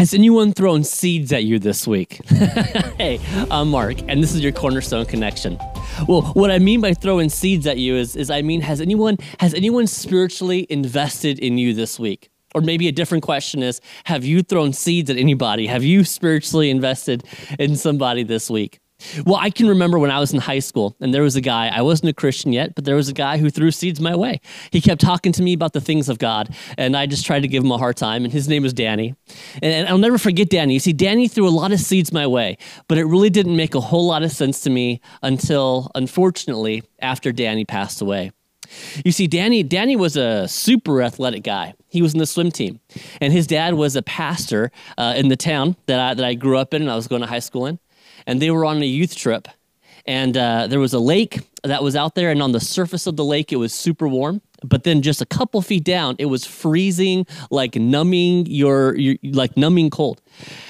Has anyone thrown seeds at you this week? hey, I'm Mark, and this is your Cornerstone Connection. Well, what I mean by throwing seeds at you is, is I mean, has anyone has anyone spiritually invested in you this week? Or maybe a different question is, have you thrown seeds at anybody? Have you spiritually invested in somebody this week? Well, I can remember when I was in high school and there was a guy, I wasn't a Christian yet, but there was a guy who threw seeds my way. He kept talking to me about the things of God, and I just tried to give him a hard time, and his name was Danny. And, I'll never forget Danny. You see, Danny threw a lot of seeds my way, but it really didn't make a whole lot of sense to me until, unfortunately, after Danny passed away. You see, Danny, Danny was a super athletic guy. He was in the swim team, and his dad was a pastor uh, in the town that I, that I grew up in and I was going to high school in and they were on a youth trip. And uh, there was a lake that was out there, and on the surface of the lake, it was super warm. But then just a couple feet down, it was freezing, like numbing your, your like numbing cold.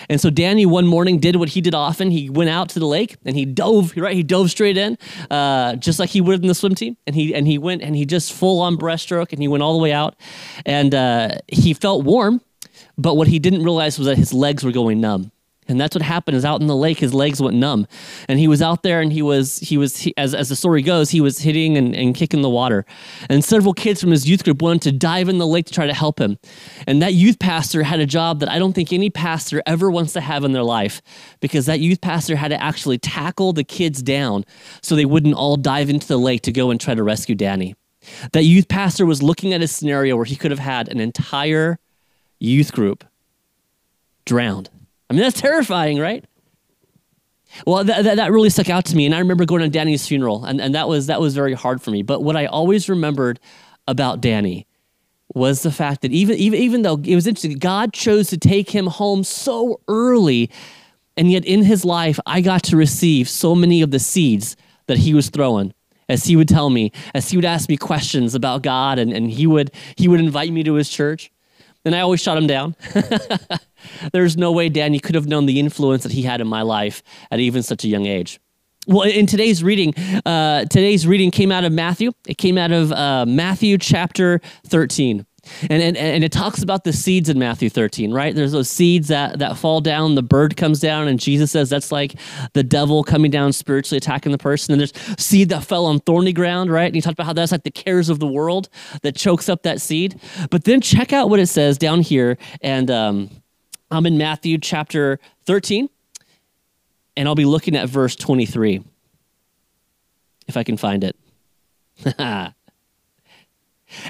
And so Danny one morning did what he did often. He went out to the lake and he dove right. He dove straight in, uh, just like he would in the swim team. And he and he went and he just full on breaststroke and he went all the way out, and uh, he felt warm. But what he didn't realize was that his legs were going numb and that's what happened is out in the lake his legs went numb. And he was out there and he was he was he, as, as the story goes he was hitting and, and kicking the water. And several kids from his youth group wanted to dive in the lake to try to help him. And that youth pastor had a job that i don't think any pastor ever wants to have in their life because that youth pastor had to actually tackle the kids down so they wouldn't all dive into the lake to go and try to rescue danny. That youth pastor was looking at a scenario where he could have had an entire youth group drowned I mean, that's terrifying, right? Well, that, that, that, really stuck out to me. And I remember going to Danny's funeral, and, and that, was, that was very hard for me. But what I always remembered about Danny was the fact that even, even, even though it was interesting, God chose to take him home so early. And yet, in his life, I got to receive so many of the seeds that he was throwing as he would tell me, as he would ask me questions about God, and, and he, would, he would invite me to his church. And I always shot him down. There's no way Danny could have known the influence that he had in my life at even such a young age. Well, in today's reading, uh, today's reading came out of Matthew. It came out of uh, Matthew chapter 13. And, and, and it talks about the seeds in Matthew 13, right? There's those seeds that, that fall down, the bird comes down, and Jesus says that's like the devil coming down spiritually attacking the person. And there's seed that fell on thorny ground, right? And he talked about how that's like the cares of the world that chokes up that seed. But then check out what it says down here. And um, I'm in Matthew chapter 13, and I'll be looking at verse 23, if I can find it.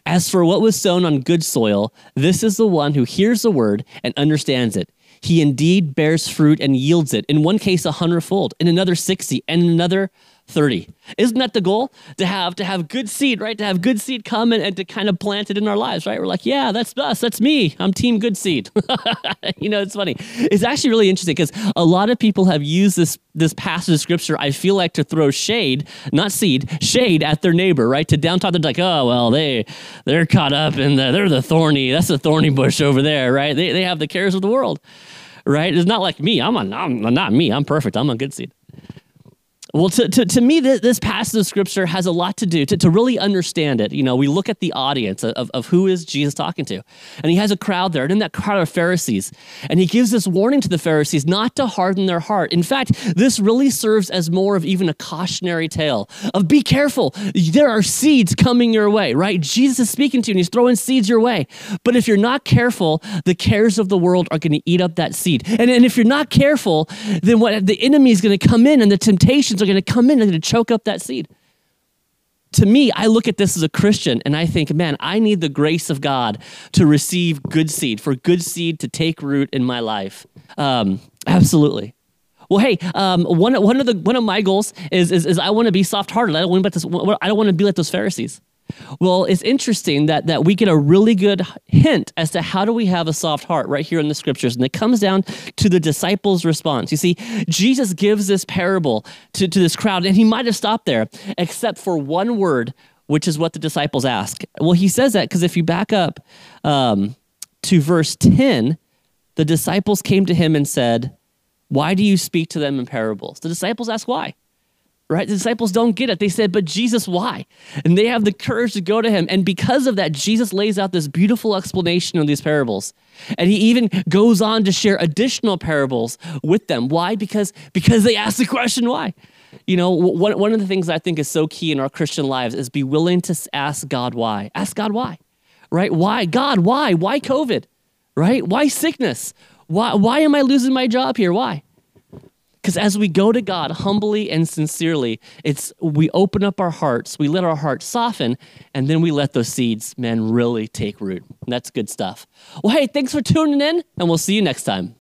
As for what was sown on good soil, this is the one who hears the word and understands it. He indeed bears fruit and yields it, in one case a hundredfold, in another sixty, and in another 30. Isn't that the goal? To have to have good seed, right? To have good seed come and, and to kind of plant it in our lives, right? We're like, yeah, that's us, that's me. I'm team good seed. you know, it's funny. It's actually really interesting because a lot of people have used this this passage of scripture, I feel like to throw shade, not seed, shade at their neighbor, right? To downtalk, they're like, oh well, they they're caught up in the they're the thorny, that's the thorny bush over there, right? They they have the cares of the world. Right? It's not like me. I'm, a, not me. I'm perfect. I'm a good seed. Well, to, to, to me, this, this passage of scripture has a lot to do to, to really understand it. You know, we look at the audience of, of who is Jesus talking to, and he has a crowd there, and in that crowd are Pharisees. And he gives this warning to the Pharisees not to harden their heart. In fact, this really serves as more of even a cautionary tale of be careful. There are seeds coming your way, right? Jesus is speaking to you, and he's throwing seeds your way. But if you're not careful, the cares of the world are going to eat up that seed. And, and if you're not careful, then what the enemy is going to come in, and the temptations are going to come in and going to choke up that seed. To me, I look at this as a Christian and I think, man, I need the grace of God to receive good seed, for good seed to take root in my life. Um, absolutely. Well, hey, um, one, one of the one of my goals is is, is I want to be soft hearted. I don't want to be like. I don't want to be like those Pharisees. Well, it's interesting that, that we get a really good hint as to how do we have a soft heart right here in the scriptures. And it comes down to the disciples' response. You see, Jesus gives this parable to, to this crowd, and he might have stopped there, except for one word, which is what the disciples ask. Well, he says that because if you back up um, to verse 10, the disciples came to him and said, Why do you speak to them in parables? The disciples ask why. Right? The disciples don't get it. They said, But Jesus, why? And they have the courage to go to him. And because of that, Jesus lays out this beautiful explanation of these parables. And he even goes on to share additional parables with them. Why? Because, because they asked the question, why? You know, one, one of the things I think is so key in our Christian lives is be willing to ask God why. Ask God why, right? Why? God, why? Why COVID? Right? Why sickness? Why, why am I losing my job here? Why? Because as we go to God humbly and sincerely, it's we open up our hearts, we let our hearts soften, and then we let those seeds, man, really take root. And that's good stuff. Well, hey, thanks for tuning in, and we'll see you next time.